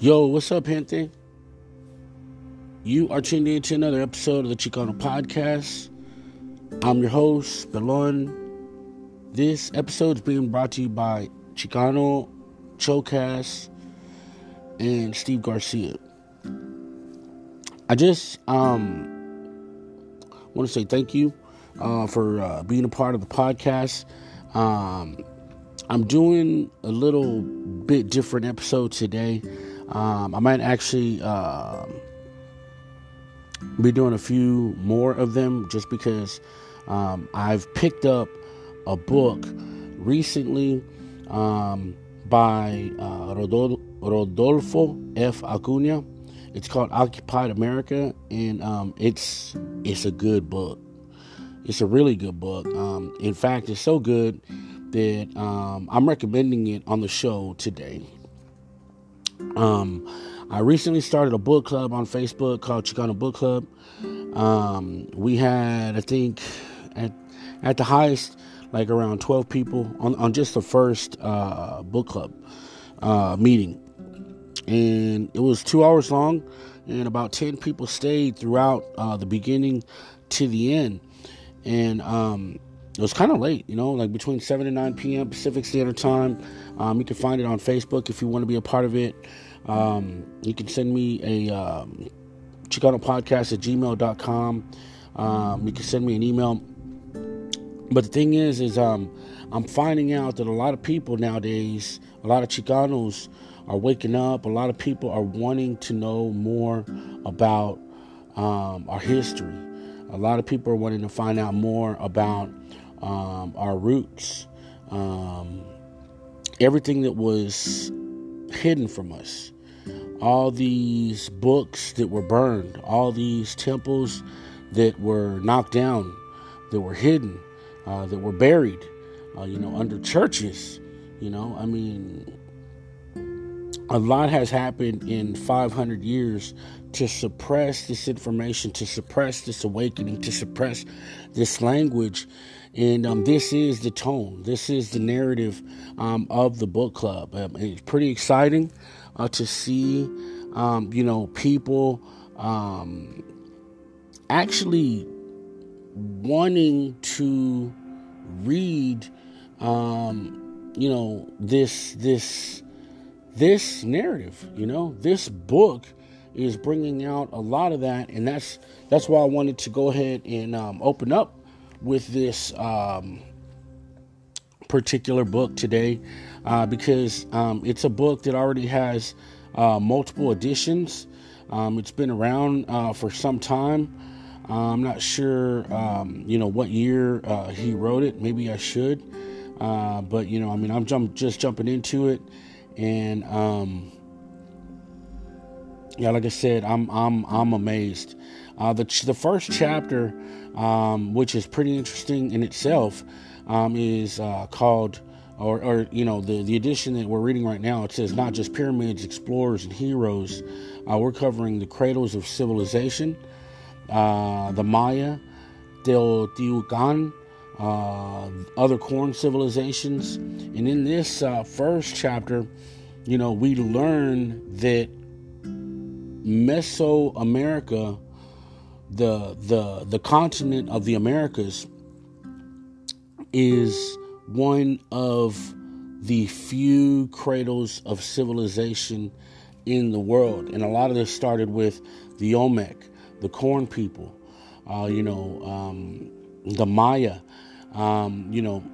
Yo, what's up, gente? You are tuned in to another episode of the Chicano Podcast. I'm your host, Belon. This episode is being brought to you by Chicano, Chocas, and Steve Garcia. I just um, want to say thank you uh, for uh, being a part of the podcast. Um, I'm doing a little bit different episode today. Um, I might actually uh, be doing a few more of them just because um, I've picked up a book recently um, by uh, Rodolfo F. Acuna. It's called Occupied America, and um, it's it's a good book. It's a really good book. Um, in fact, it's so good that I'm recommending it on the show today. Um, I recently started a book club on Facebook called Chicano Book Club. Um, we had, I think, at at the highest, like around 12 people on, on just the first uh, book club uh, meeting. And it was two hours long, and about 10 people stayed throughout uh, the beginning to the end. And um, it was kind of late, you know, like between 7 and 9 p.m. Pacific Standard Time. Um, you can find it on Facebook if you want to be a part of it. Um, you can send me a um, Chicano podcast at gmail.com. Um, you can send me an email. But the thing is, is um, I'm finding out that a lot of people nowadays, a lot of Chicanos are waking up. A lot of people are wanting to know more about um, our history. A lot of people are wanting to find out more about um, our roots, um, everything that was hidden from us, all these books that were burned, all these temples that were knocked down, that were hidden, uh, that were buried, uh, you know, under churches. You know, I mean, a lot has happened in 500 years to suppress this information, to suppress this awakening, to suppress this language and um, this is the tone, this is the narrative um, of the book club. Um, it's pretty exciting uh, to see, um, you know, people um, actually wanting to read, um, you know, this this this narrative. You know, this book is bringing out a lot of that, and that's that's why I wanted to go ahead and open up with this um, particular book today uh, because um, it's a book that already has uh, multiple editions. Um, it's been around uh, for some time. Uh, I'm not sure, um, you know, what year uh, he wrote it. Maybe I should, uh, but you know, I mean, I'm jump, just jumping into it, and um, yeah, like I said, I'm I'm I'm amazed. the the first chapter um, which is pretty interesting in itself, um, is uh, called, or, or, you know, the, the edition that we're reading right now, it says not just pyramids, explorers, and heroes. Uh, we're covering the cradles of civilization, uh, the Maya, Teotihuacan, uh, other corn civilizations. And in this uh, first chapter, you know, we learn that Mesoamerica the the the continent of the Americas is one of the few cradles of civilization in the world, and a lot of this started with the Olmec, the Corn people, uh, you know, um, the Maya, um, you know,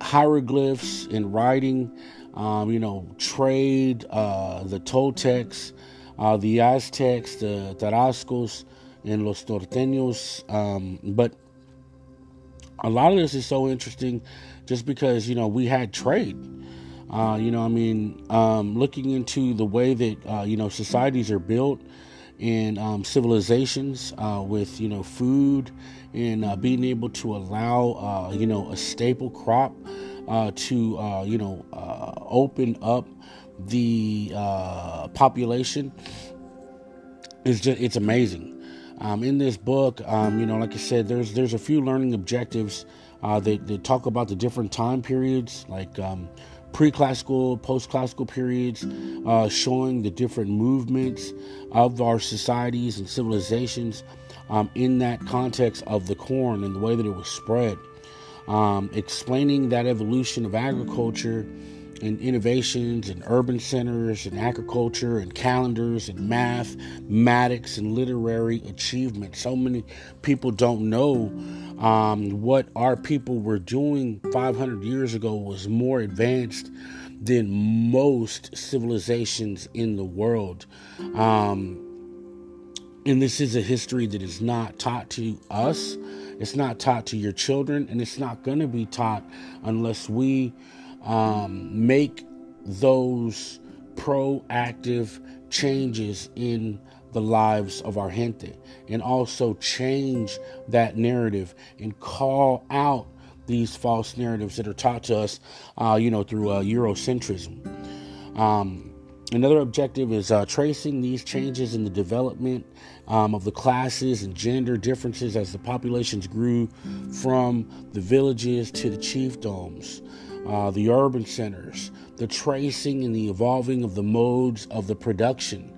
hieroglyphs and writing, um, you know, trade, uh, the Toltecs, uh, the Aztecs, the Tarascos, and Los Norteños. Um, but a lot of this is so interesting just because, you know, we had trade. Uh, you know, I mean, um, looking into the way that, uh, you know, societies are built and um, civilizations uh, with, you know, food and uh, being able to allow, uh, you know, a staple crop uh, to, you know, open up the population is just, it's amazing. Um, in this book, um, you know, like I said, there's there's a few learning objectives uh, that talk about the different time periods, like um, pre-classical, post-classical periods, uh, showing the different movements of our societies and civilizations um, in that context of the corn and the way that it was spread, um, explaining that evolution of agriculture and innovations and urban centers and agriculture and calendars and math, mathematics and literary achievement. So many people don't know um, what our people were doing 500 years ago was more advanced than most civilizations in the world. Um, and this is a history that is not taught to us, it's not taught to your children, and it's not going to be taught unless we um, make those proactive changes in the lives of our gente and also change that narrative and call out these false narratives that are taught to us, uh, you know, through uh, Eurocentrism. Um, another objective is uh, tracing these changes in the development um, of the classes and gender differences as the populations grew from the villages to the chiefdoms uh, the urban centers, the tracing and the evolving of the modes of the production,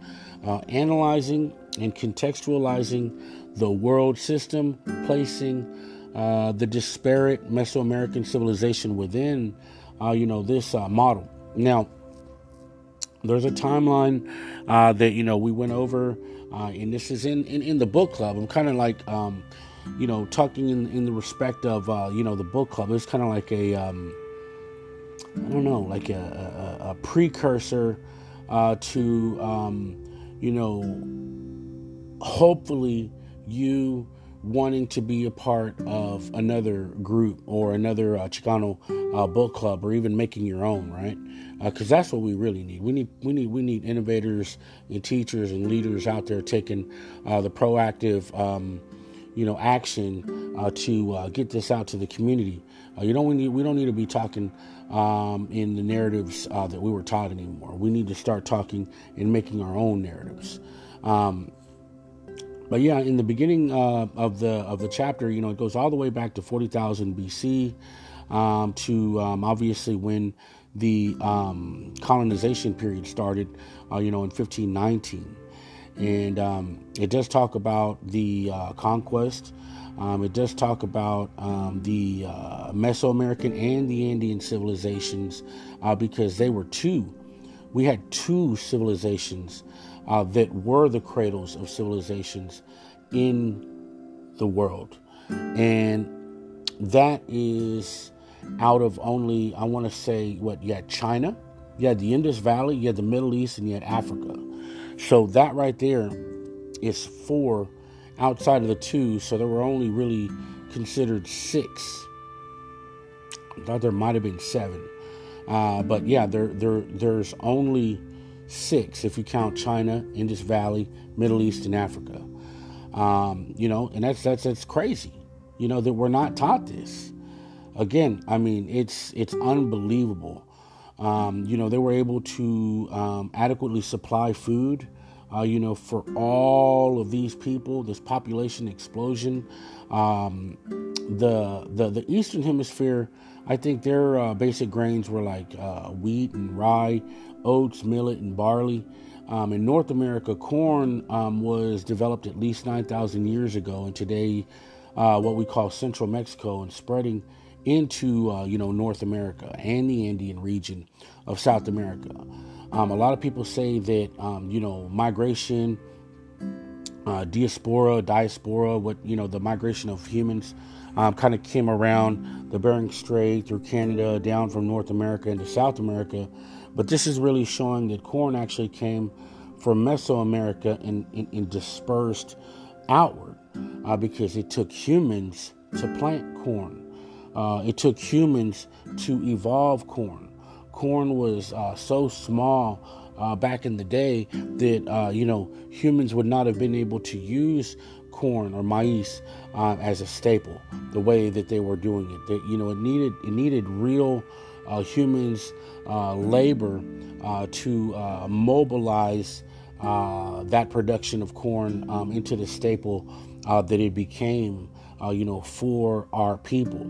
uh, analyzing and contextualizing the world system, placing uh, the disparate Mesoamerican civilization within, uh, you know, this uh, model. Now, there's a timeline uh, that you know we went over, and this is in, in, in the book club. I'm kind of like. Um, you know, talking in, in the respect of, you know, the book club. It's kind of like a, um, I don't know, like a, a, a precursor uh, to, um, you know, hopefully you wanting to be a part of another group or another uh, Chicano uh, book club or even making your own, right? Because uh, that's what we really need. We need we need we need innovators and teachers and leaders out there taking uh, the proactive, um, you know, action uh, to uh, get this out to the community. you know, we need we don't need to be talking um, in the narratives uh, that we were taught anymore. We need to start talking and making our own narratives. Um, but yeah, in the beginning uh, of the of the chapter, you know, it goes all the way back to 40,000 BC um, to um, obviously when the um, colonization period started, uh, you know, in 1519. And um, it does talk about the uh, conquest um, it does talk about um, the uh, Mesoamerican and the Andean civilizations uh, because they were two. We had two civilizations uh, that were the cradles of civilizations in the world. And that is out of only, I want to say, what, you had China, you had the Indus Valley, you had the Middle East, and you had Africa. So that right there is four outside of the two, so there were only really considered six. I thought there might have been seven, uh, but yeah, there there there's only six if you count China, Indus Valley, Middle East, and Africa. Um, you know, and that's that's that's crazy. You know that we're not taught this. Again, I mean, it's it's unbelievable. Um, you know, they were able to um, adequately supply food uh, you know, for all of these people, this population explosion. Um, the, the the Eastern Hemisphere, I think their uh, basic grains were like uh, wheat and rye, oats, millet, and barley. Um, in North America, corn um, was developed at least 9,000 years ago, and today, uh, what we call Central Mexico, and spreading into uh, you know North America and the Andean region of South America. Um, a lot of people say that um, you know migration, uh, diaspora, diaspora, what you know the migration of humans um, kind of came around the Bering Strait through Canada down from North America into South America, but this is really showing that corn actually came from Mesoamerica and, and, and dispersed outward uh, because it took humans to plant corn. Uh, it took humans to evolve corn corn was uh, so small uh, back in the day that uh, you know humans would not have been able to use corn or maize uh, as a staple the way that they were doing it. That you know it needed it needed real uh, humans uh, labor to mobilize that production of corn um, into the staple that it became you know, for our people,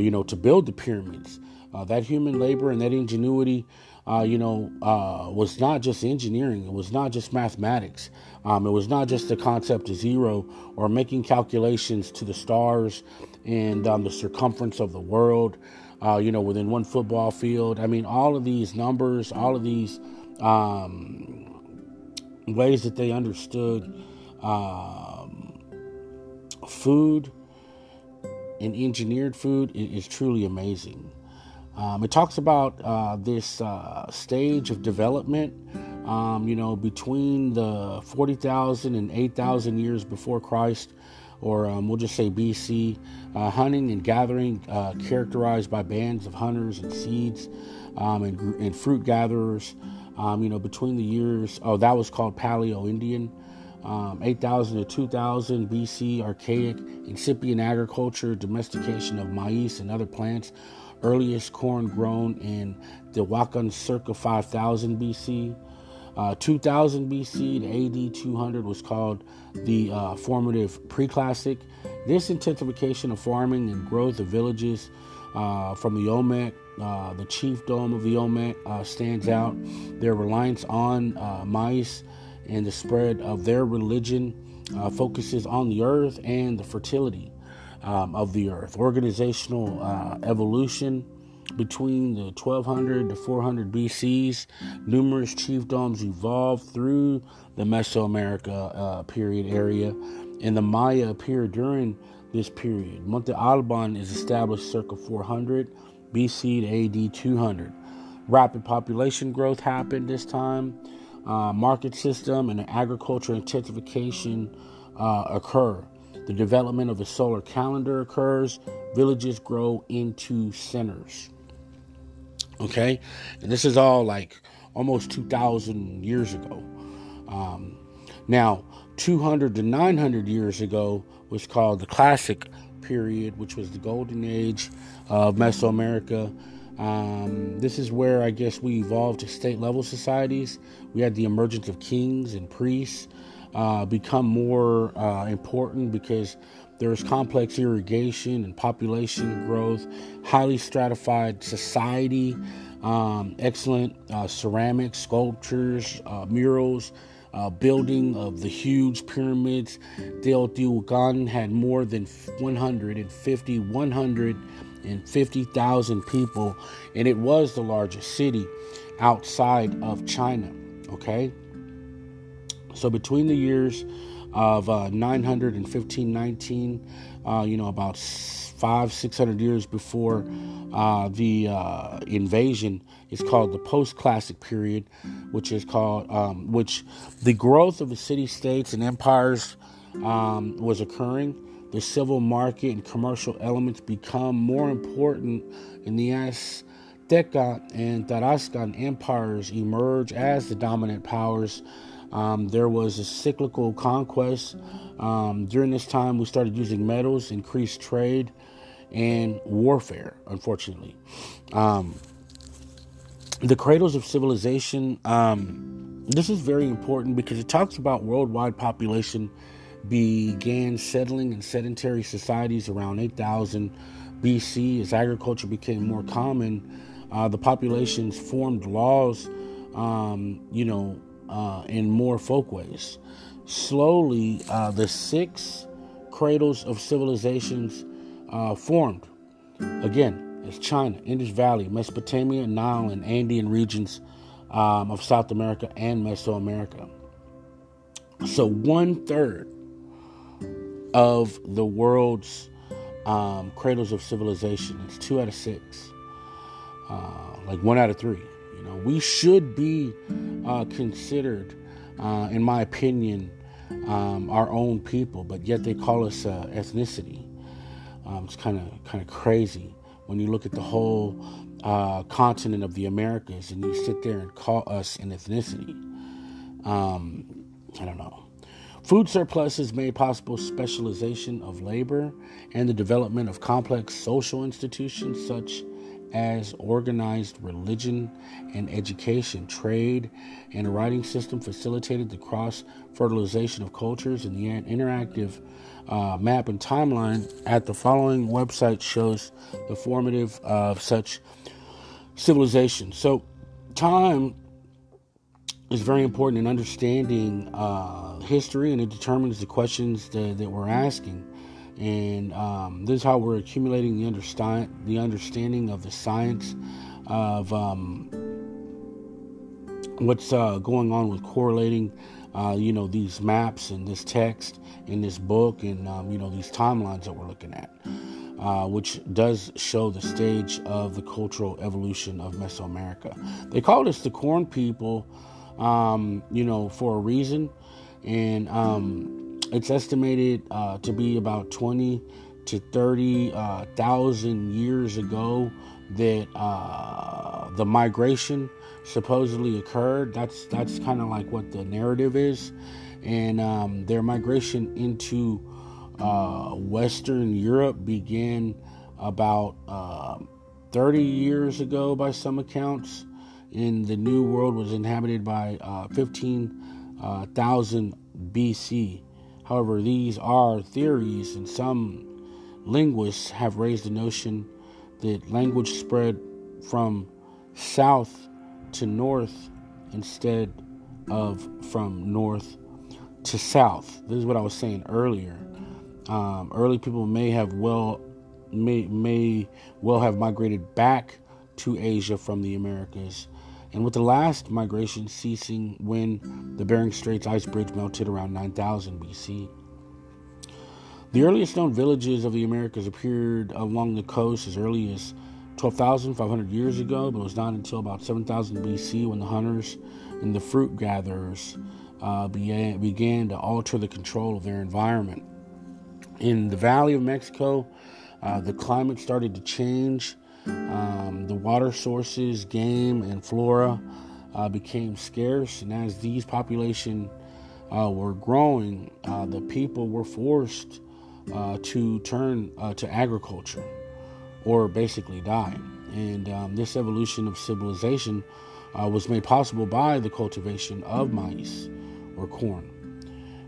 you know, to build the pyramids. Uh, that human labor and that ingenuity, uh, you know, uh, was not just engineering. It was not just mathematics. Um, it was not just the concept of zero or making calculations to the stars and um, the circumference of the world, uh, you know, within one football field. I mean, all of these numbers, all of these um, ways that they understood um, food and engineered food is, is truly amazing. Um, it talks about uh, this uh, stage of development, um, you know, between the 40,000 and 8,000 years before Christ, or um, we'll just say BC, uh, hunting and gathering, uh, characterized by bands of hunters and seeds um, and, and, fruit gatherers, um, you know, between the years, oh, that was called Paleo Indian. Um, 8000 to 2000 BC, archaic, incipient agriculture, domestication of maize and other plants, earliest corn grown in the Tehuacan circa 5000 BC. Uh, 2000 BC to AD 200 was called the uh, formative preclassic. This intensification of farming and growth of villages uh, from the Olmec, uh, the chiefdom of the Olmec, uh, stands out. Their reliance on uh, maize and the spread of their religion focuses on the earth and the fertility um, of the earth. Organizational uh, evolution between the 1200 to 400 BCs, numerous chiefdoms evolved through the Mesoamerica uh, period area, and the Maya appeared during this period. Monte Alban is established circa 400 BC to AD 200. Rapid population growth happened this time. Uh, market system and agriculture intensification uh, occur. The development of a solar calendar occurs. Villages grow into centers. Okay? And this is all like almost 2,000 years ago. Um, now, 200 to 900 years ago was called the Classic period, which was the golden age of Mesoamerica. Um, this is where I guess we evolved to state level societies. We had the emergence of kings and priests uh, become more uh, important because there's complex irrigation and population growth, highly stratified society, um, excellent uh, ceramics, sculptures, uh, murals, uh, building of the huge pyramids. Teotihuacan had more than 150, 150,000 people, and it was the largest city outside of China. Okay. So between the years of uh, 900 and 1519, uh, you know, about five, six hundred years before uh, the uh, invasion, is called the post-classic period, which is called um, which the growth of the city-states and empires um, was occurring. The civil market and commercial elements become more important in the Azteca and Tarascan empires emerge as the dominant powers um, there was a cyclical conquest. Um, during this time, we started using metals, increased trade, and warfare, unfortunately. Um, the cradles of civilization, um, this is very important because it talks about worldwide population began settling in sedentary societies around 8000 BC. As agriculture became more common, uh, the populations formed laws, um, you know, uh, in more folkways. Slowly, uh, the six cradles of civilizations uh, formed. Again, it's China, Indus Valley, Mesopotamia, Nile, and Andean regions um, of South America and Mesoamerica. So, one third of the world's um, cradles of civilization. It's two out of six, uh, like one out of three. Know, we should be uh, considered, uh, in my opinion, um, our own people, but yet they call us uh, ethnicity. Um, it's kind of kind of crazy when you look at the whole uh, continent of the Americas and you sit there and call us an ethnicity. Um, I don't know. Food surpluses made possible specialization of labor and the development of complex social institutions such as organized religion and education, trade, and a writing system facilitated the cross fertilization of cultures, and the interactive uh, map and timeline at the following website shows the formative of such civilization. So, time is very important in understanding uh, history, and it determines the questions that, that we're asking and um, this is how we're accumulating the understand the understanding of the science of um, what's uh, going on with correlating, uh, you know, these maps and this text in this book, and um, you know these timelines that we're looking at, uh, which does show the stage of the cultural evolution of Mesoamerica. They called us the corn people, um, you know, for a reason, and um, it's estimated uh, to be about 20 to 30,000 uh, years ago that uh, the migration supposedly occurred. That's that's kind of like what the narrative is, and um, their migration into uh, Western Europe began about uh, 30 years ago, by some accounts. And the New World was inhabited by uh, 15,000 BC. However, these are theories, and some linguists have raised the notion that language spread from south to north instead of from north to south. This is what I was saying earlier. Um, early people may have well may may well have migrated back to Asia from the Americas and with the last migration ceasing when the Bering Straits ice bridge melted around 9000 BC. The earliest known villages of the Americas appeared along the coast as early as 12,500 years ago, but it was not until about 7000 BC when the hunters and the fruit gatherers uh, began, began to alter the control of their environment. In the Valley of Mexico, uh, the climate started to change um, the water sources, game, and flora uh, became scarce, and as these population uh, were growing, uh, the people were forced uh, to turn uh, to agriculture, or basically die. And um, this evolution of civilization uh, was made possible by the cultivation of maize or corn.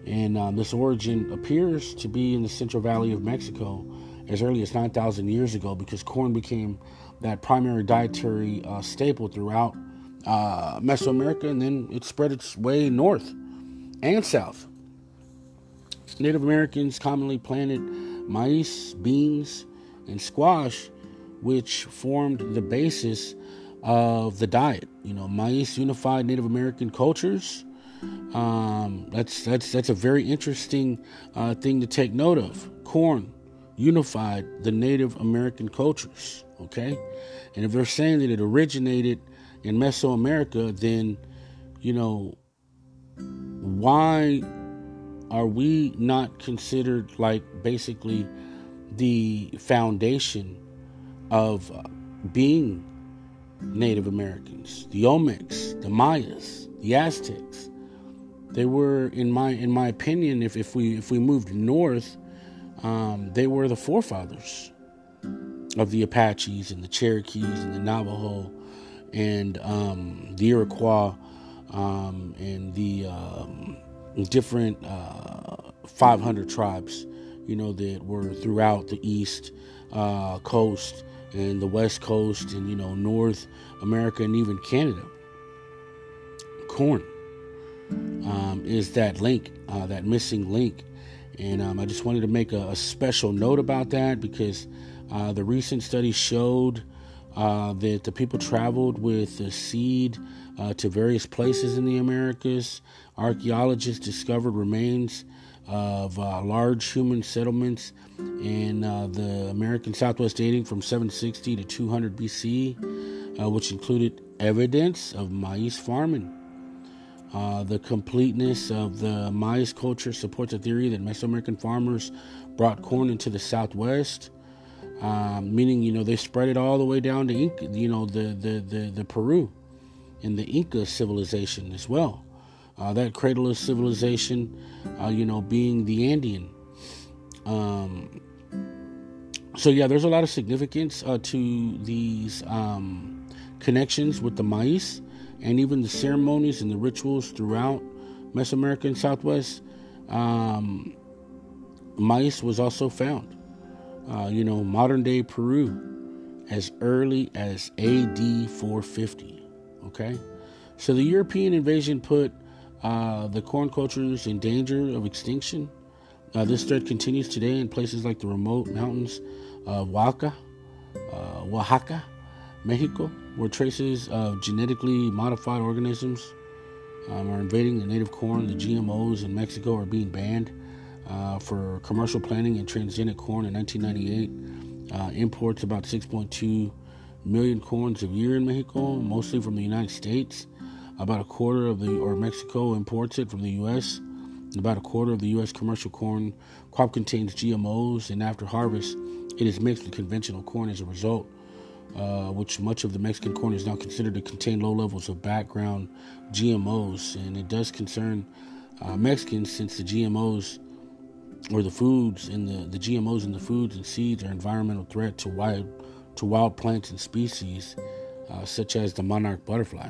And um, this origin appears to be in the Central Valley of Mexico as early as 9,000 years ago because corn became that primary dietary uh, staple throughout uh, Mesoamerica and then it spread its way north and south. Native Americans commonly planted maize, beans, and squash, which formed the basis of the diet. You know, maize unified Native American cultures. Um, that's that's that's a very interesting uh, thing to take note of. Corn unified the Native American cultures. Okay, and if they're saying that it originated in Mesoamerica, then you know why are we not considered like basically the foundation of uh, being Native Americans? The Olmecs, the Mayas, the Aztecs. They were, in my in my opinion, if, if we if we moved north, um, they were the forefathers of the Apaches and the Cherokees and the Navajo and um, the Iroquois um, and the um, different uh, 500 tribes, you know, that were throughout the East uh, Coast and the West Coast and, you know, North America and even Canada. Corn um, is that link, uh, that missing link. And um, I just wanted to make a, a, special note about that because uh, the recent study showed uh, that the people traveled with the seed uh, to various places in the Americas. Archaeologists discovered remains of uh, large human settlements in uh, the American Southwest dating from 760 to 200 BC, uh, which included evidence of maize farming. Uh, the completeness of the maize culture supports a theory that Mesoamerican farmers brought corn into the Southwest um, meaning you know they spread it all the way down to Inca, you know the the the, the Peru and the Inca civilization as well. Uh, that cradle of civilization, uh, you know, being the Andean. Um, so yeah, there's a lot of significance uh, to these um, connections with the maize and even the ceremonies and the rituals throughout Mesoamerica and Southwest. Um, maize was also found. Uh, you know, modern day Peru as early as AD 450. Okay, so the European invasion put uh, the corn cultures in danger of extinction. Uh, this threat continues today in places like the remote mountains of Oaxaca, uh, Oaxaca, Mexico, where traces of genetically modified organisms um, are invading the native corn. The GMOs in Mexico are being banned uh, for commercial planting and transgenic corn in 1998. Uh, imports about 6.2 million corns a year in Mexico, mostly from the United States. About a quarter of the, or Mexico imports it from the U.S. About a quarter of the U.S. commercial corn crop contains GMOs, and after harvest, it is mixed with conventional corn as a result, uh, which much of the Mexican corn is now considered to contain low levels of background GMOs, and it does concern uh, Mexicans since the GMOs or the foods and the, the GMOs in the foods and seeds are environmental threat to wild to wild plants and species uh, such as the monarch butterfly.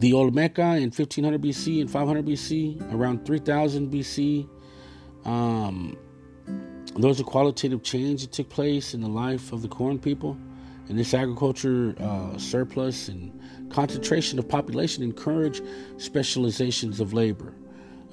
The Olmeca in 1500 BC and 500 BC, around 3000 BC, um, there was a qualitative change that took place in the life of the corn people. And this agriculture uh, surplus and concentration of population encouraged specializations of labor.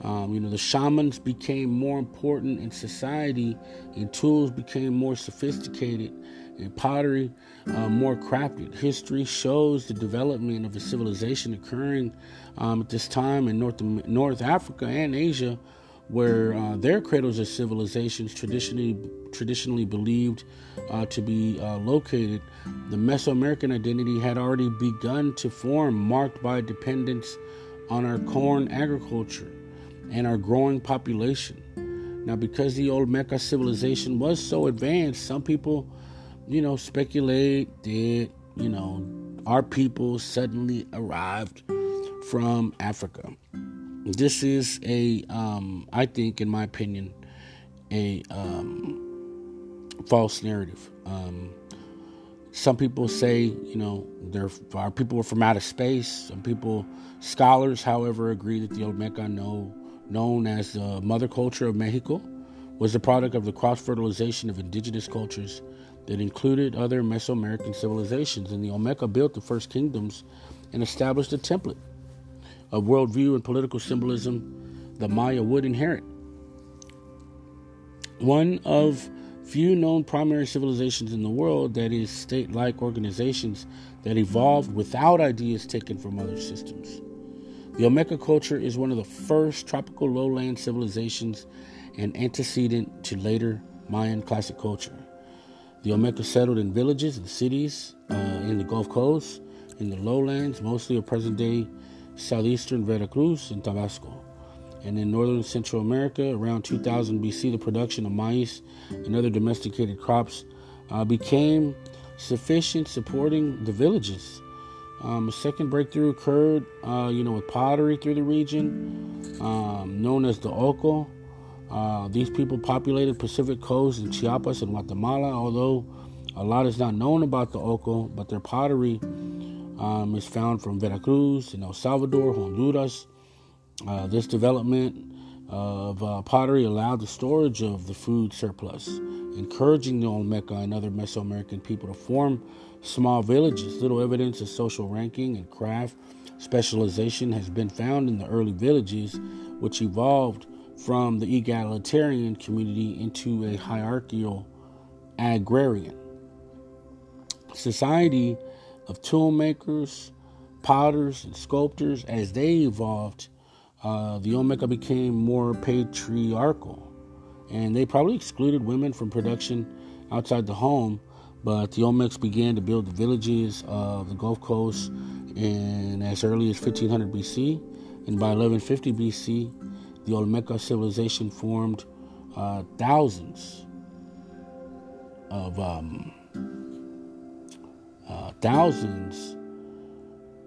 Um, you know, the shamans became more important in society, and tools became more sophisticated, and pottery uh, more crafted. History shows the development of a civilization occurring um, at this time in North North Africa and Asia, where uh, their cradles of civilizations traditionally traditionally believed uh, to be uh, located. The Mesoamerican identity had already begun to form, marked by dependence on our corn agriculture and our growing population. Now, because the Olmeca civilization was so advanced, some people, you know, speculate that, you know, our people suddenly arrived from Africa. This is a, um, I think, in my opinion, a um, false narrative. Um, some people say, you know, there our people from outer space. Some people, scholars, however, agree that the Olmeca know known as the mother culture of Mexico, was the product of the cross fertilization of indigenous cultures that included other Mesoamerican civilizations. And the Olmeca built the first kingdoms and established a template of worldview and political symbolism the Maya would inherit. One of few known primary civilizations in the world that is state like organizations that evolved without ideas taken from other systems. The Olmeca culture is one of the first tropical lowland civilizations and antecedent to later Mayan classic culture. The Olmeca settled in villages and cities uh, in the Gulf Coast, in the lowlands, mostly of present day southeastern Veracruz and Tabasco. And in northern Central America, around 2000 BC, the production of maize and other domesticated crops uh, became sufficient supporting the villages um, a second breakthrough occurred, uh, you know, with pottery through the region, um, known as the Oco. Uh, these people populated Pacific coast in Chiapas and Guatemala, although a lot is not known about the Oco, but their pottery um, is found from Veracruz in El Salvador, Honduras. Uh, this development of uh, pottery allowed the storage of the food surplus, encouraging the Olmeca and other Mesoamerican people to form small villages. Little evidence of social ranking and craft specialization has been found in the early villages, which evolved from the egalitarian community into a hierarchical agrarian society of tool makers, potters, and sculptors. As they evolved, uh, the Olmeca became more patriarchal, and they probably excluded women from production outside the home but the Olmecs began to build the villages of the Gulf Coast in as early as 1500 BC, and by 1150 BC, the Olmeca civilization formed uh, thousands of um, uh, thousands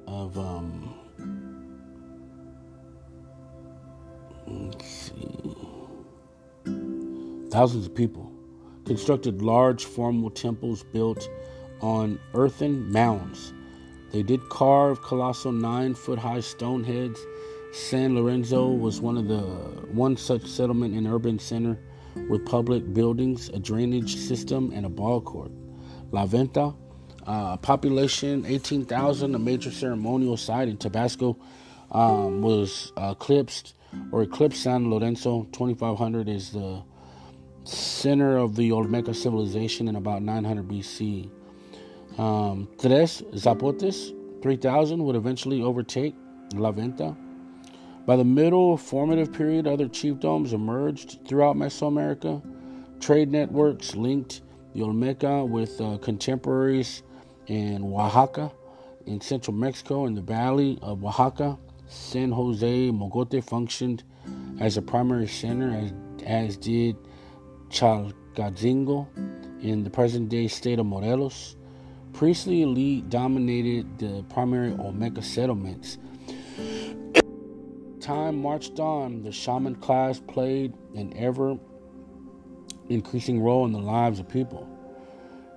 of um, see, thousands of people constructed large formal temples built on earthen mounds. They did carve colossal nine foot high stone heads. San Lorenzo was one of the one such settlement and urban center with public buildings, a drainage system, and a ball court. La Venta, uh, population 18,000, a major ceremonial site in Tabasco, um, was eclipsed or eclipsed San Lorenzo. 2500 is the center of the Olmeca civilization in about 900 BC. Um, Tres Zapotes, 3000, would eventually overtake La Venta. By the middle formative period, other chiefdoms emerged throughout Mesoamerica. Trade networks linked the Olmeca with uh, contemporaries in Oaxaca, in central Mexico, in the valley of Oaxaca. San Jose Mogote functioned as a primary center, as, as did Chalcatzingo in the present day state of Morelos. Priestly elite dominated the primary Olmeca settlements. Time marched on, the shaman class played an ever increasing role in the lives of people.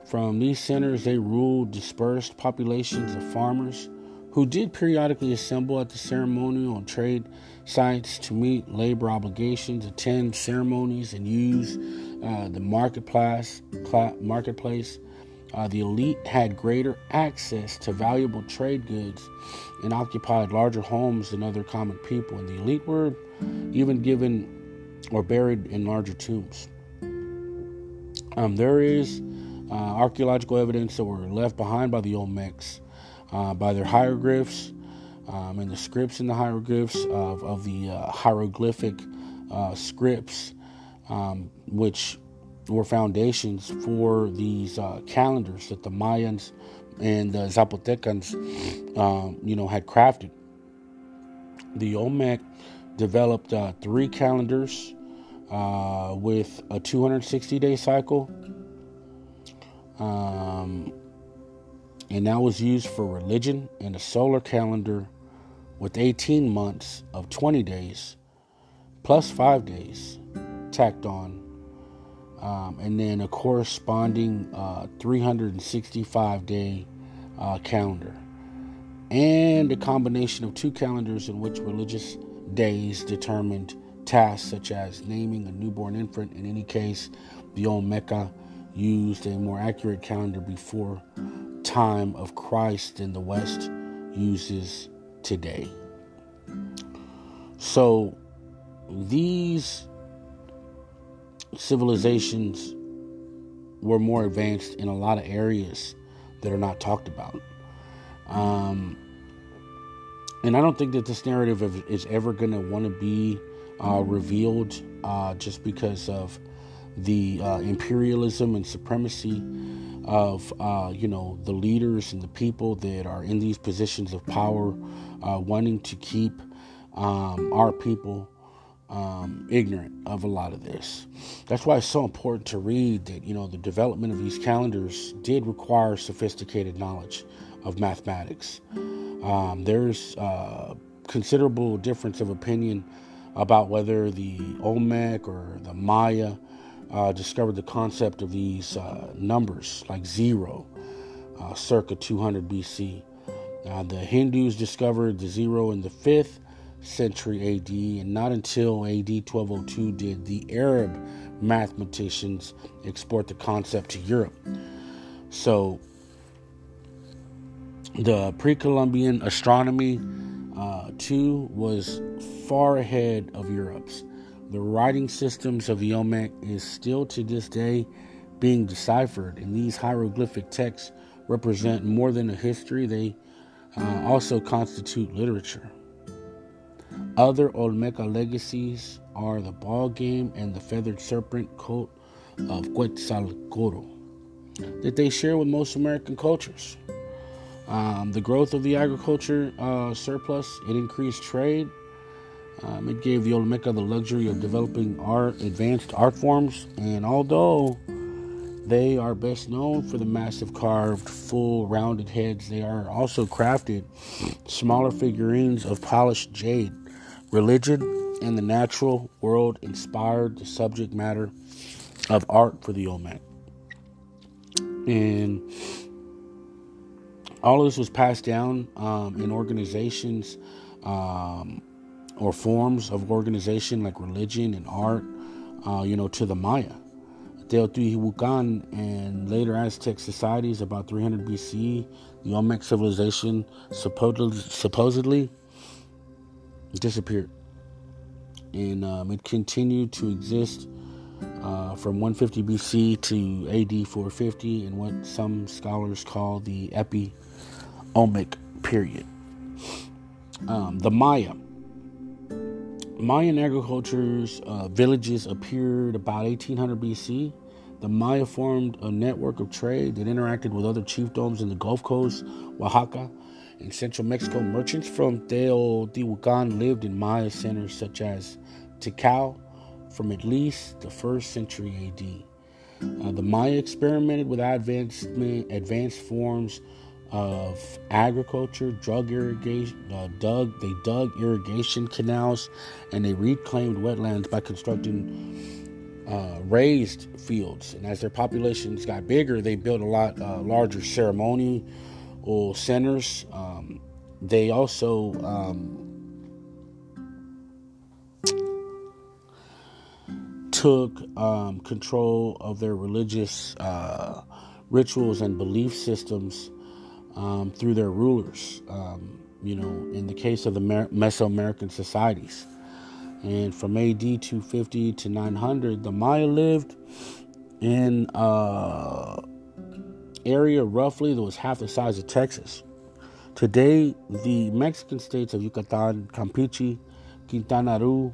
From these centers, they ruled dispersed populations of farmers who did periodically assemble at the ceremonial and trade sites to meet labor obligations, attend ceremonies, and use uh, the marketplace. marketplace. Uh, the elite had greater access to valuable trade goods and occupied larger homes than other common people. And the elite were even given or buried in larger tombs. Um, there is uh, archaeological evidence that were left behind by the Olmecs uh, by their hieroglyphs um, and the scripts in the hieroglyphs of, of the uh, hieroglyphic uh, scripts, um, which were foundations for these uh, calendars that the Mayans and the Zapotecans, um, you know, had crafted. The Olmec developed three calendars with a 260 day cycle. Um, and that was used for religion and a solar calendar with 18 months of 20 days plus five days tacked on, um, and then a corresponding uh, 365 day uh, calendar, and a combination of two calendars in which religious days determined tasks such as naming a newborn infant. In any case, the Olmeca used a more accurate calendar before time of Christ than the West uses today. So these civilizations were more advanced in a lot of areas that are not talked about. Um, and I don't think that this narrative is ever going to want to be uh, revealed uh, just because of the uh, imperialism and supremacy of uh, you know the leaders and the people that are in these positions of power, uh, wanting to keep um, our people um, ignorant of a lot of this. That's why it's so important to read that you know the development of these calendars did require sophisticated knowledge of mathematics. Um, there's uh, considerable difference of opinion about whether the Olmec or the Maya uh, discovered the concept of these uh, numbers like zero, uh, circa 200 BC. the Hindus discovered the zero in the 5th century AD, and not until AD 1202 did the Arab mathematicians export the concept to Europe. So, the pre Columbian astronomy, uh, too, was far ahead of Europe's. The writing systems of the Olmec is still to this day being deciphered, and these hieroglyphic texts represent more than a history, they uh, also constitute literature. Other Olmeca legacies are the ball game and the feathered serpent coat of Quetzalcoatl that they share with most American cultures. Um, the growth of the agriculture uh, surplus, it increased trade, um, it gave the Olmeca the luxury of developing art, advanced art forms, and although they are best known for the massive carved, full, rounded heads, they are also crafted smaller figurines of polished jade. Religion and the natural world inspired the subject matter of art for the Olmec. And all of this was passed down um, in organizations um, or forms of organization like religion and art, uh, you know, to the Maya. Teotihuacan and later Aztec societies about 300 BC, the Olmec civilization supposedly, supposedly disappeared. And um, it continued to exist uh, from 150 BC to AD 450 in what some scholars call the Epi Olmec period. Um, the Maya. Mayan agriculture's uh, villages appeared about 1800 BC. The Maya formed a network of trade that interacted with other chiefdoms in the Gulf Coast, Oaxaca, and central Mexico. Merchants from Teotihuacan lived in Maya centers such as Tikal from at least the first century AD. Uh, the Maya experimented with advancement, advanced forms of agriculture, drug irrigation, uh, dug they dug irrigation canals, and they reclaimed wetlands by constructing uh, raised fields. And as their populations got bigger, they built a lot uh, larger ceremonial centers. Um, they also um, took um, control of their religious uh, rituals and belief systems um, through their rulers. Um, you know, in the case of the Mesoamerican societies. And from AD 250 to 900, the Maya lived in an uh, area roughly that was half the size of Texas. Today, the Mexican states of Yucatan, Campeche, Quintana Roo,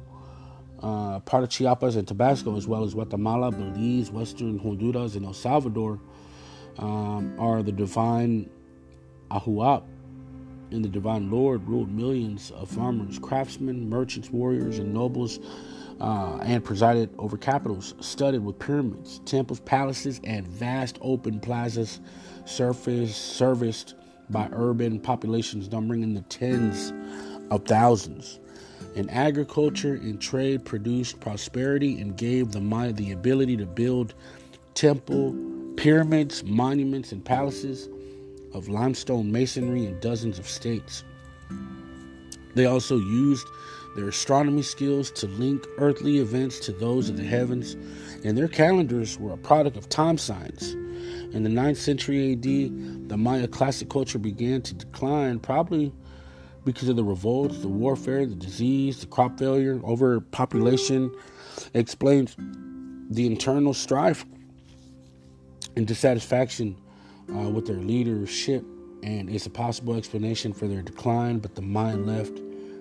uh, part of Chiapas and Tabasco, as well as Guatemala, Belize, Western Honduras, and El Salvador, um, are the divine Ahuap and the divine Lord ruled millions of farmers, craftsmen, merchants, warriors, and nobles, uh, and presided over capitals studded with pyramids, temples, palaces, and vast open plazas surface, serviced by urban populations numbering in the tens of thousands. And agriculture and trade produced prosperity and gave the Maya the ability to build temple, pyramids, monuments, and palaces of limestone masonry in dozens of states. They also used their astronomy skills to link earthly events to those of the heavens, and their calendars were a product of time signs. In the 9th century AD, the Maya classic culture began to decline, probably because of the revolts, the warfare, the disease, the crop failure, overpopulation. explains the internal strife and dissatisfaction uh, with their leadership, and it's a possible explanation for their decline, but the Maya left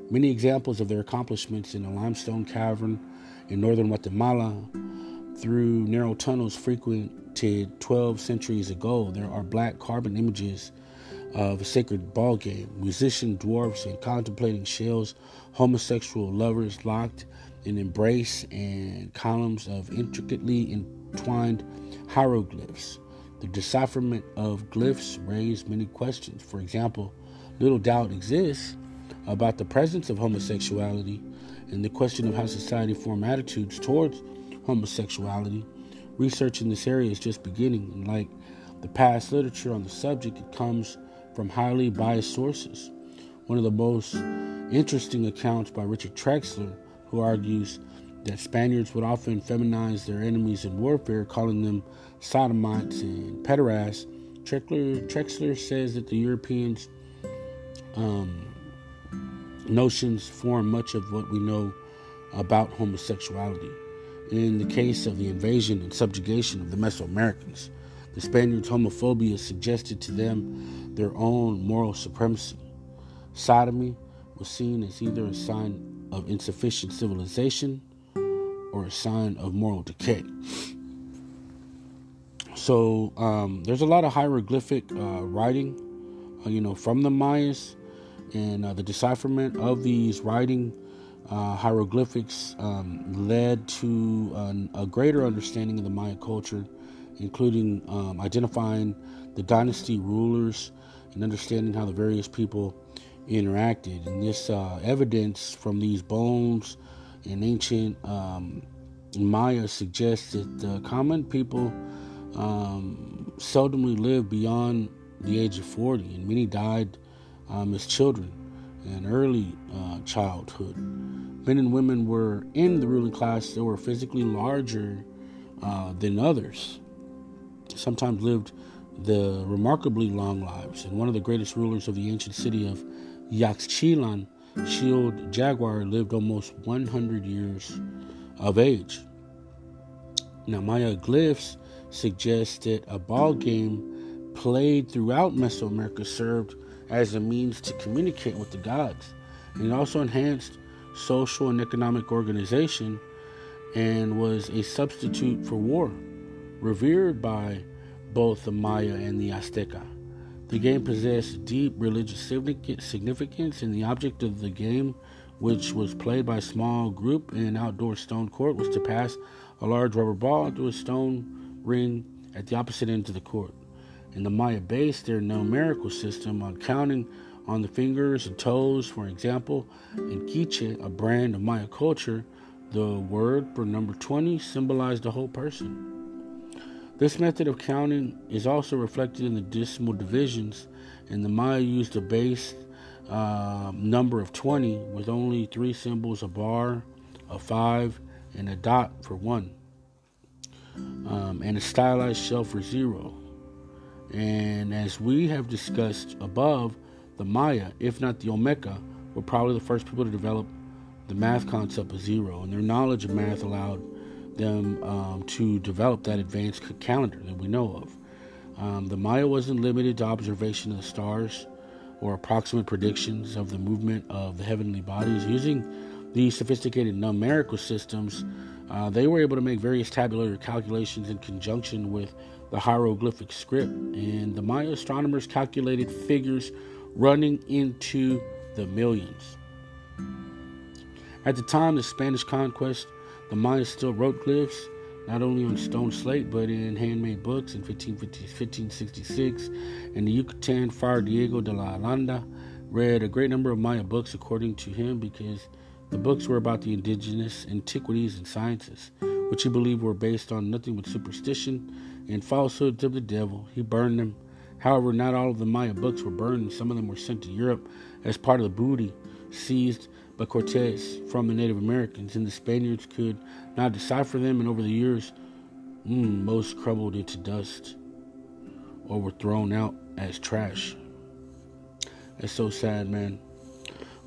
many examples of their accomplishments in a limestone cavern in northern Guatemala through narrow tunnels frequented 12 centuries ago. There are black carbon images of a sacred ball game, musician dwarfs and contemplating shells, homosexual lovers locked in embrace, and columns of intricately entwined hieroglyphs. The decipherment of glyphs raised many questions. For example, little doubt exists about the presence of homosexuality and the question of how society formed attitudes towards homosexuality. Research in this area is just beginning, and like the past literature on the subject, it comes from highly biased sources. One of the most interesting accounts by Richard Trexler, who argues that Spaniards would often feminize their enemies in warfare, calling them sodomites and pederasts. Trexler, Trexler says that the Europeans' um, notions form much of what we know about homosexuality. In the case of the invasion and subjugation of the Mesoamericans, the Spaniards' homophobia suggested to them their own moral supremacy. Sodomy was seen as either a sign of insufficient civilization or a sign of moral decay. So um, there's a lot of hieroglyphic uh, writing, uh, you know, from the Mayas, and uh, the decipherment of these writing uh, hieroglyphics um, led to an, a greater understanding of the Maya culture, including um, identifying the dynasty rulers and understanding how the various people interacted. And this uh, evidence from these bones and ancient um, Maya suggests that the common people um, seldomly lived beyond the age of 40, and many died um, as children and early uh, childhood. Men and women were in the ruling class that were physically larger uh, than others, sometimes lived the remarkably long lives. And one of the greatest rulers of the ancient city of Yaxchilan, Shield Jaguar, lived almost 100 years of age. Now, Maya glyphs suggest that a ball game played throughout Mesoamerica served as a means to communicate with the gods. And also enhanced social and economic organization and was a substitute for war, revered by both the Maya and the Azteca. The game possessed deep religious significance, and the object of the game, which was played by a small group in an outdoor stone court, was to pass a large rubber ball through a stone ring at the opposite end of the court. In the Maya based their numerical system on counting on the fingers and toes. For example, in Quiche, a brand of Maya culture, the word for number 20 symbolized the whole person. This method of counting is also reflected in the decimal divisions, and the Maya used a base uh, number of 20 with only three symbols a bar, a 5, and a dot for 1, um, and a stylized shell for 0. And as we have discussed above, the Maya, if not the Olmeca, were probably the first people to develop the math concept of zero, and their knowledge of math allowed them um, to develop that advanced calendar that we know of. Um, the Maya wasn't limited to observation of the stars or approximate predictions of the movement of the heavenly bodies. Using these sophisticated numerical systems, uh, they were able to make various tabular calculations in conjunction with the hieroglyphic script, and the Maya astronomers calculated figures running into the millions. At the time of the Spanish conquest, the Mayans still wrote glyphs, not only on stone slate, but in handmade books in 1566. And the Yucatan Friar Diego de la Landa read a great number of Maya books, according to him, because the books were about the indigenous antiquities and sciences, which he believed were based on nothing but superstition and falsehoods of the devil. He burned them. However, not all of the Maya books were burned, some of them were sent to Europe as part of the booty seized by Cortez from the Native Americans, and the Spaniards could not decipher them, and over the years, mm, most crumbled into dust or were thrown out as trash. That's so sad, man.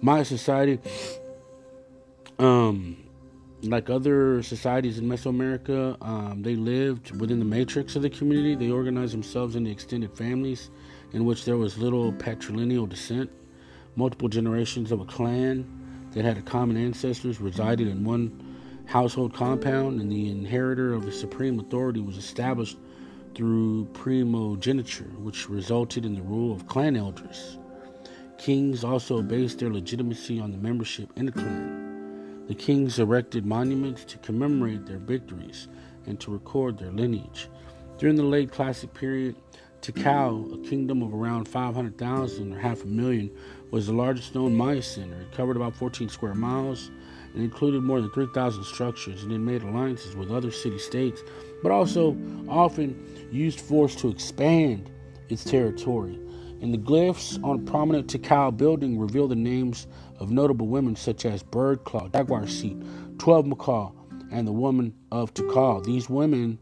Maya society, um, like other societies in Mesoamerica, um, they lived within the matrix of the community. They organized themselves into extended families in which there was little patrilineal descent. Multiple generations of a clan that had common ancestors resided in one household compound, and the inheritor of the supreme authority was established through primogeniture, which resulted in the rule of clan elders. Kings also based their legitimacy on the membership in the clan. The kings erected monuments to commemorate their victories and to record their lineage. During the late classic period, Tikal, a kingdom of around 500,000 or half a million, was the largest known Maya center. It covered about 14 square miles and included more than 3,000 structures, and it made alliances with other city states, but also often used force to expand its territory. And the glyphs on prominent Tikal building reveal the names of notable women such as Birdclaw, Jaguar Seat, Twelve Macaw, and the woman of Tikal. These women,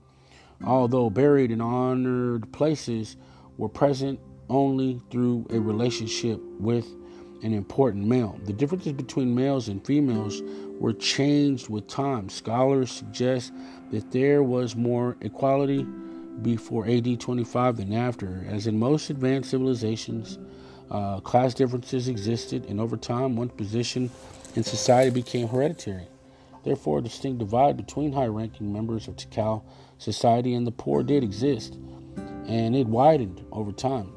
although buried in honored places, were present only through a relationship with an important male. The differences between males and females were changed with time. Scholars suggest that there was more equality before AD 25 than after, as in most advanced civilizations. Uh, class differences existed, and over time, one's position in society became hereditary. Therefore, a distinct divide between high ranking members of Tikal society and the poor did exist, and it widened over time.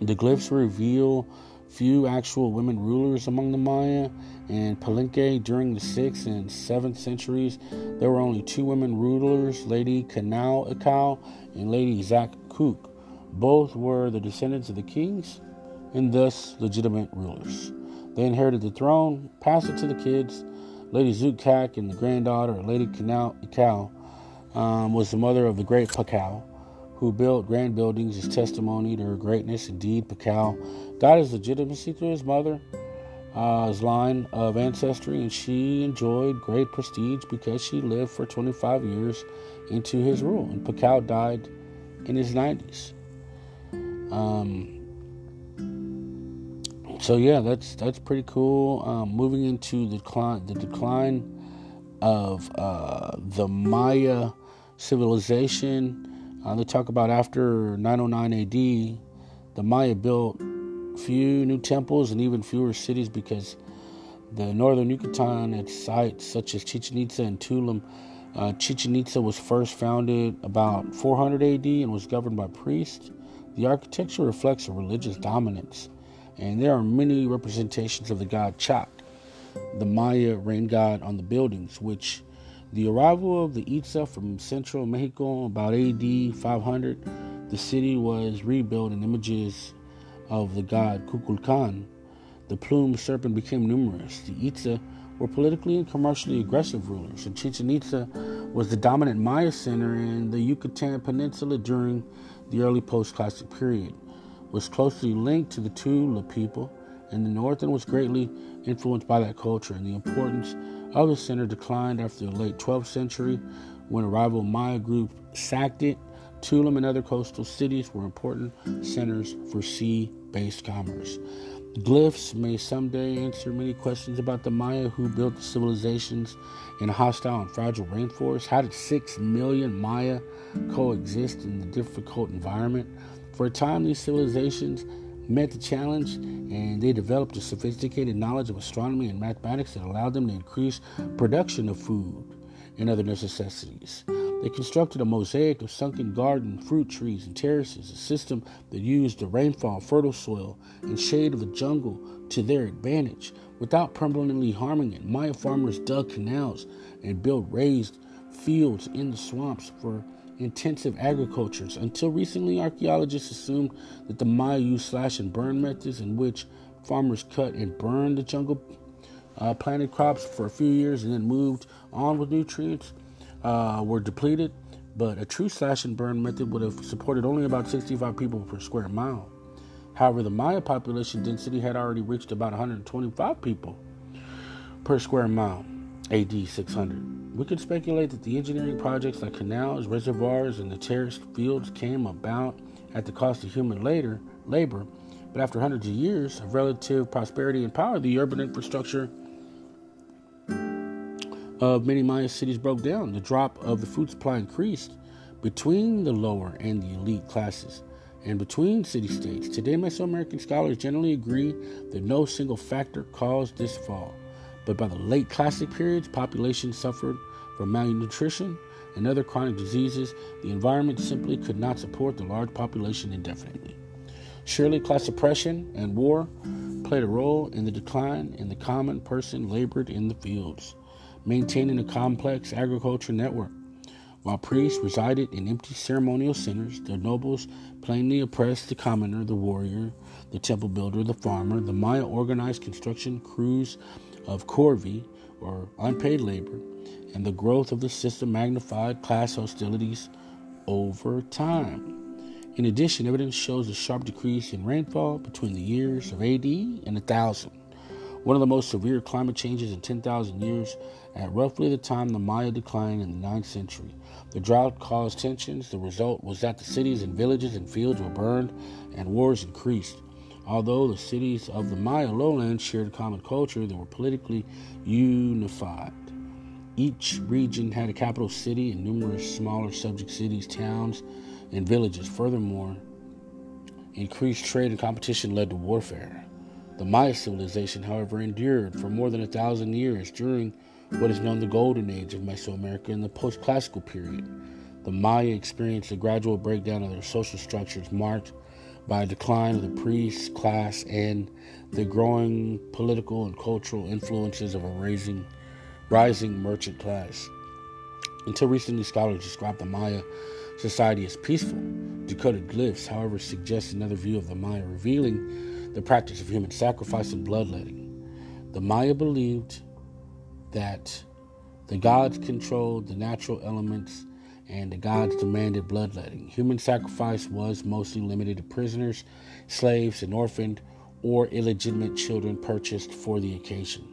The glyphs reveal few actual women rulers among the Maya, and Palenque during the 6th and 7th centuries, there were only two women rulers, Lady Kanal Ikal and Lady Zac Kuk. Both were the descendants of the kings and thus legitimate rulers. They inherited the throne, passed it to the kids, Lady Zukak and the granddaughter Lady Cal um, was the mother of the great Pakal, who built grand buildings as testimony to her greatness. Indeed, Pakal got his legitimacy through his mother, uh, his line of ancestry, and she enjoyed great prestige because she lived for 25 years into his rule. And Pakal died in his 90s. Um, so yeah, that's that's pretty cool. Um, moving into the decline, the decline of uh, the Maya civilization. Uh, they talk about after 909 AD, the Maya built few new temples and even fewer cities because the northern Yucatan had sites such as Chichen Itza and Tulum. Uh, Chichen Itza was first founded about 400 AD and was governed by priests. The architecture reflects a religious dominance, and there are many representations of the god Chak, the Maya rain god, on the buildings, which the arrival of the Itza from central Mexico about AD 500, the city was rebuilt in images of the god Kukulkan. The plumed serpent became numerous. The Itza were politically and commercially aggressive rulers, and Chichen Itza was the dominant Maya center in the Yucatan Peninsula during the early post-classic period. Was closely linked to the Tula people in the north and was greatly influenced by that culture and the importance other center declined after the late 12th century when a rival Maya group sacked it. Tulum and other coastal cities were important centers for sea based commerce. Glyphs may someday answer many questions about the Maya who built the civilizations in a hostile and fragile rainforest. How did six million Maya coexist in the difficult environment? For a time, these civilizations met the challenge and they developed a sophisticated knowledge of astronomy and mathematics that allowed them to increase production of food and other necessities. They constructed a mosaic of sunken garden, fruit trees, and terraces, a system that used the rainfall, fertile soil, and shade of the jungle to their advantage without permanently harming it. Maya farmers dug canals and built raised fields in the swamps for intensive agricultures. Until recently, archaeologists assumed that the Maya used slash and burn methods in which farmers cut and burned the jungle uh, planted crops for a few years and then moved on with nutrients uh, were depleted. But a true slash and burn method would have supported only about 65 people per square mile. However, the Maya population density had already reached about 125 people per square mile, AD 600. We could speculate that the engineering projects like canals, reservoirs, and the terraced fields came about at the cost of human labor, labor, but after hundreds of years of relative prosperity and power, the urban infrastructure of many Maya cities broke down. The drop of the food supply increased between the lower and the elite classes and between city states. Today, Mesoamerican scholars generally agree that no single factor caused this fall. But by the late classic periods, population suffered from malnutrition and other chronic diseases, the environment simply could not support the large population indefinitely. Surely, class oppression and war played a role in the decline, and the common person labored in the fields, maintaining a complex agricultural network. While priests resided in empty ceremonial centers, the nobles plainly oppressed the commoner, the warrior, the temple builder, the farmer. The Maya organized construction crews of corvée, or unpaid labor, and the growth of the system magnified class hostilities over time. In addition, evidence shows a sharp decrease in rainfall between the years of AD and 1000, one of the most severe climate changes in 10,000 years, at roughly the time the Maya declined in the 9th century. The drought caused tensions. The result was that the cities and villages and fields were burned and wars increased. Although the cities of the Maya lowlands shared a common culture, they were politically unified. Each region had a capital city and numerous smaller subject cities, towns, and villages. Furthermore, increased trade and competition led to warfare. The Maya civilization, however, endured for more than a thousand years during what is known the Golden Age of Mesoamerica in the post classical period. The Maya experienced a gradual breakdown of their social structures marked by a decline of the priest class and the growing political and cultural influences of a raising rising merchant class. Until recently, scholars described the Maya society as peaceful. Decoded glyphs, however, suggest another view of the Maya, revealing the practice of human sacrifice and bloodletting. The Maya believed that the gods controlled the natural elements and the gods demanded bloodletting. Human sacrifice was mostly limited to prisoners, slaves, and orphaned or illegitimate children purchased for the occasion.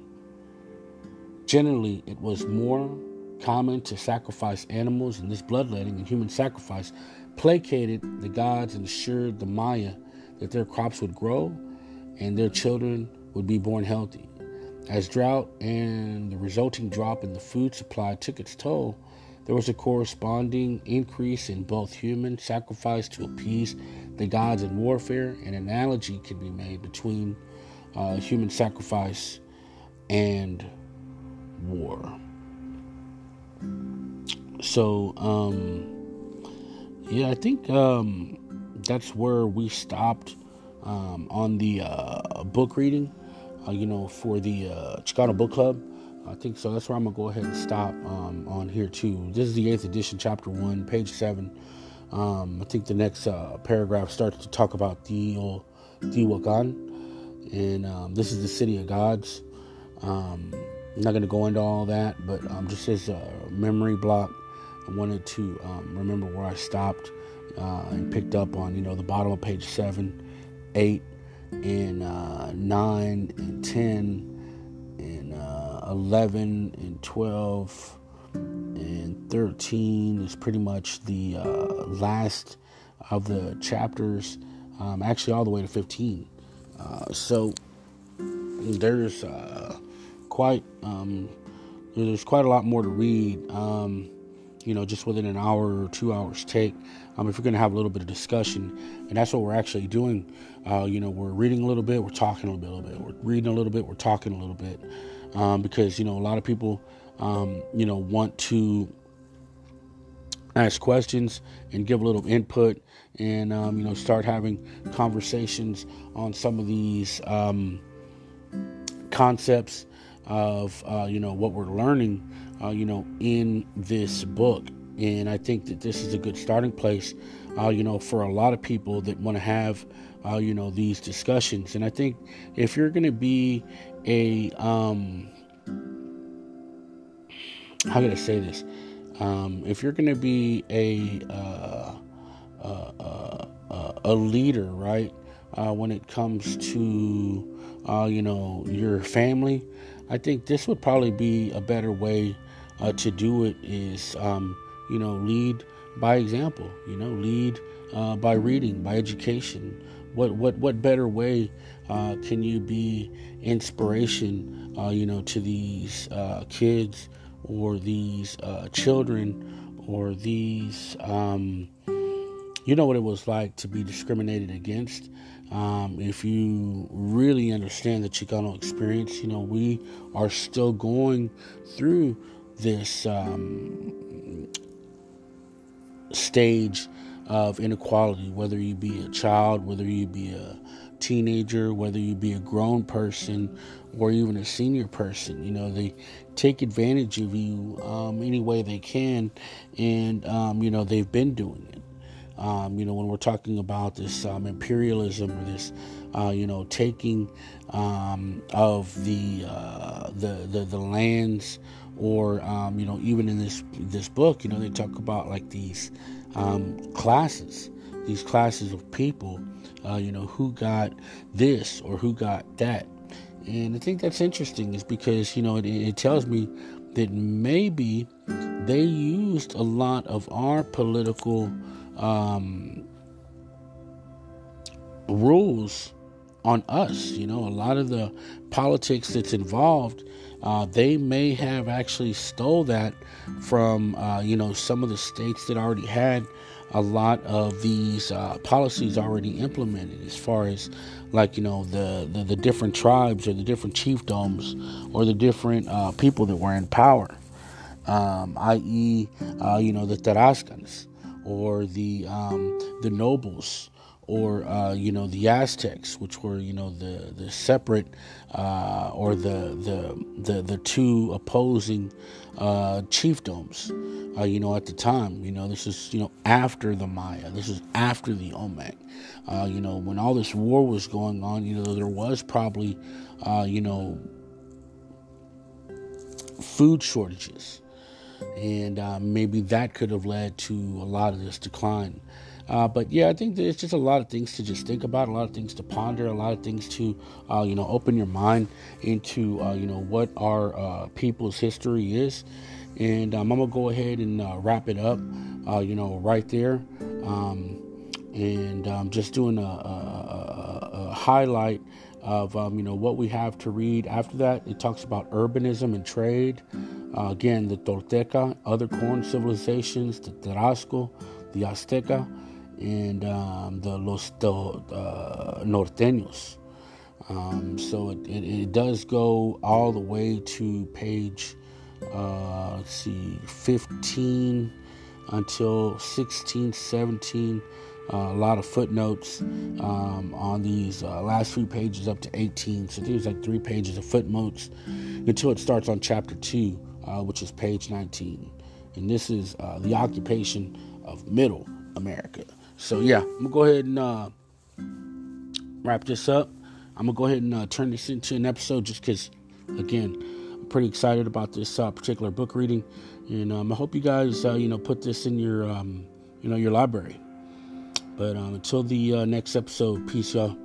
Generally, it was more common to sacrifice animals, and this bloodletting and human sacrifice placated the gods and assured the Maya that their crops would grow and their children would be born healthy. As drought and the resulting drop in the food supply took its toll, there was a corresponding increase in both human sacrifice to appease the gods in warfare. An analogy can be made between uh, human sacrifice and war. So, um, yeah, I think um, that's where we stopped um, on the uh, book reading, uh, you know, for the uh, Chicano Book Club. I think so. That's where I'm gonna go ahead and stop um, on here too. This is the eighth edition, chapter one, page seven. Um, I think the next uh, paragraph starts to talk about Tio, Teotihuacan, and um, this is the city of gods. Um, I'm not gonna go into all that, but um, just as a memory block, I wanted to um, remember where I stopped uh, and picked up on, you know, the bottom of page seven, eight, and uh, nine, and ten and 11 and 12 and 13 is pretty much the uh, last of the chapters, um, actually, all the way to 15. Uh, so there's uh, quite um, there's quite a lot more to read. Um, you know, just within an hour or two hours take. Um, if you're going to have a little bit of discussion, and that's what we're actually doing. Uh, you know, we're reading a little bit, we're talking a little bit, we're reading a little bit, we're talking a little bit um, because you know a lot of people um, you know want to ask questions and give a little input and um, you know start having conversations on some of these um, concepts of uh, you know what we're learning uh, you know in this book and I think that this is a good starting place uh, you know for a lot of people that want to have uh, you know these discussions and I think if you're going to be a um, how can I say this? Um, if you're going to be a uh, uh, uh, uh, a leader, right? Uh, when it comes to uh, you know your family, I think this would probably be a better way to do it. Is um, you know lead by example. You know lead by reading, by education. What what what better way uh, can you be inspiration, uh, you know, to these uh, kids or these uh, children or these, um, you know, what it was like to be discriminated against. Um, if you really understand the Chicano experience, you know, we are still going through this um, stage of inequality, whether you be a child, whether you be a teenager, whether you be a grown person or even a senior person. You know, they take advantage of you um, any way they can, and, um, you know, they've been doing it. Um, you know, when we're talking about this um, imperialism or this, uh, you know, taking um, of the, uh, the, the the lands, or um, you know, even in this this book, you know, they talk about like these classes, these classes of people uh, you know, who got this or who got that. And I think that's interesting is because, you know, it, it tells me that maybe they used a lot of our political um, rules on us. You know, a lot of the politics that's involved, uh, they may have actually stole that from, uh, you know, some of the states that already had a lot of these uh, policies already implemented as far as like you know the, the, the different tribes or the different chiefdoms or the different uh, people that were in power. Um, i.e uh, you know the tarascans or the um, the nobles or uh, you know the Aztecs, which were you know the the separate uh, or the the the the two opposing uh, chiefdoms. Uh, you know at the time, you know this is you know after the Maya. This is after the Olmec. Uh, you know when all this war was going on, you know there was probably uh, you know food shortages. And maybe that could have led to a lot of this decline. Uh, but yeah, I think there's just a lot of things to just think about, a lot of things to ponder, a lot of things to, uh, you know, open your mind into, uh, you know, what our uh, people's history is. And um, I'm gonna go ahead and uh, wrap it up, uh, you know, right there, um, and um, just doing a, a, a, highlight of um, you know what we have to read. After that, it talks about urbanism and trade. Again, the Tolteca, other corn civilizations, the Tarasco, the Azteca, and um, the Los uh, Norteños. Um, so it, it, it, does go all the way to page, uh, let's see, 15 until 16, 17. Uh, a lot of footnotes um, on these uh, last few pages up to 18. So there's like three pages of footnotes until it starts on chapter 2, uh, which is page 19. And this is uh, the occupation of Middle America. So yeah, I'm gonna go ahead and uh, wrap this up. I'm gonna go ahead and uh, turn this into an episode just because, again, I'm pretty excited about this uh, particular book reading, and um, I hope you guys, uh, you know, put this in your, um, you know, your library. But um, until the uh, next episode, peace, y'all.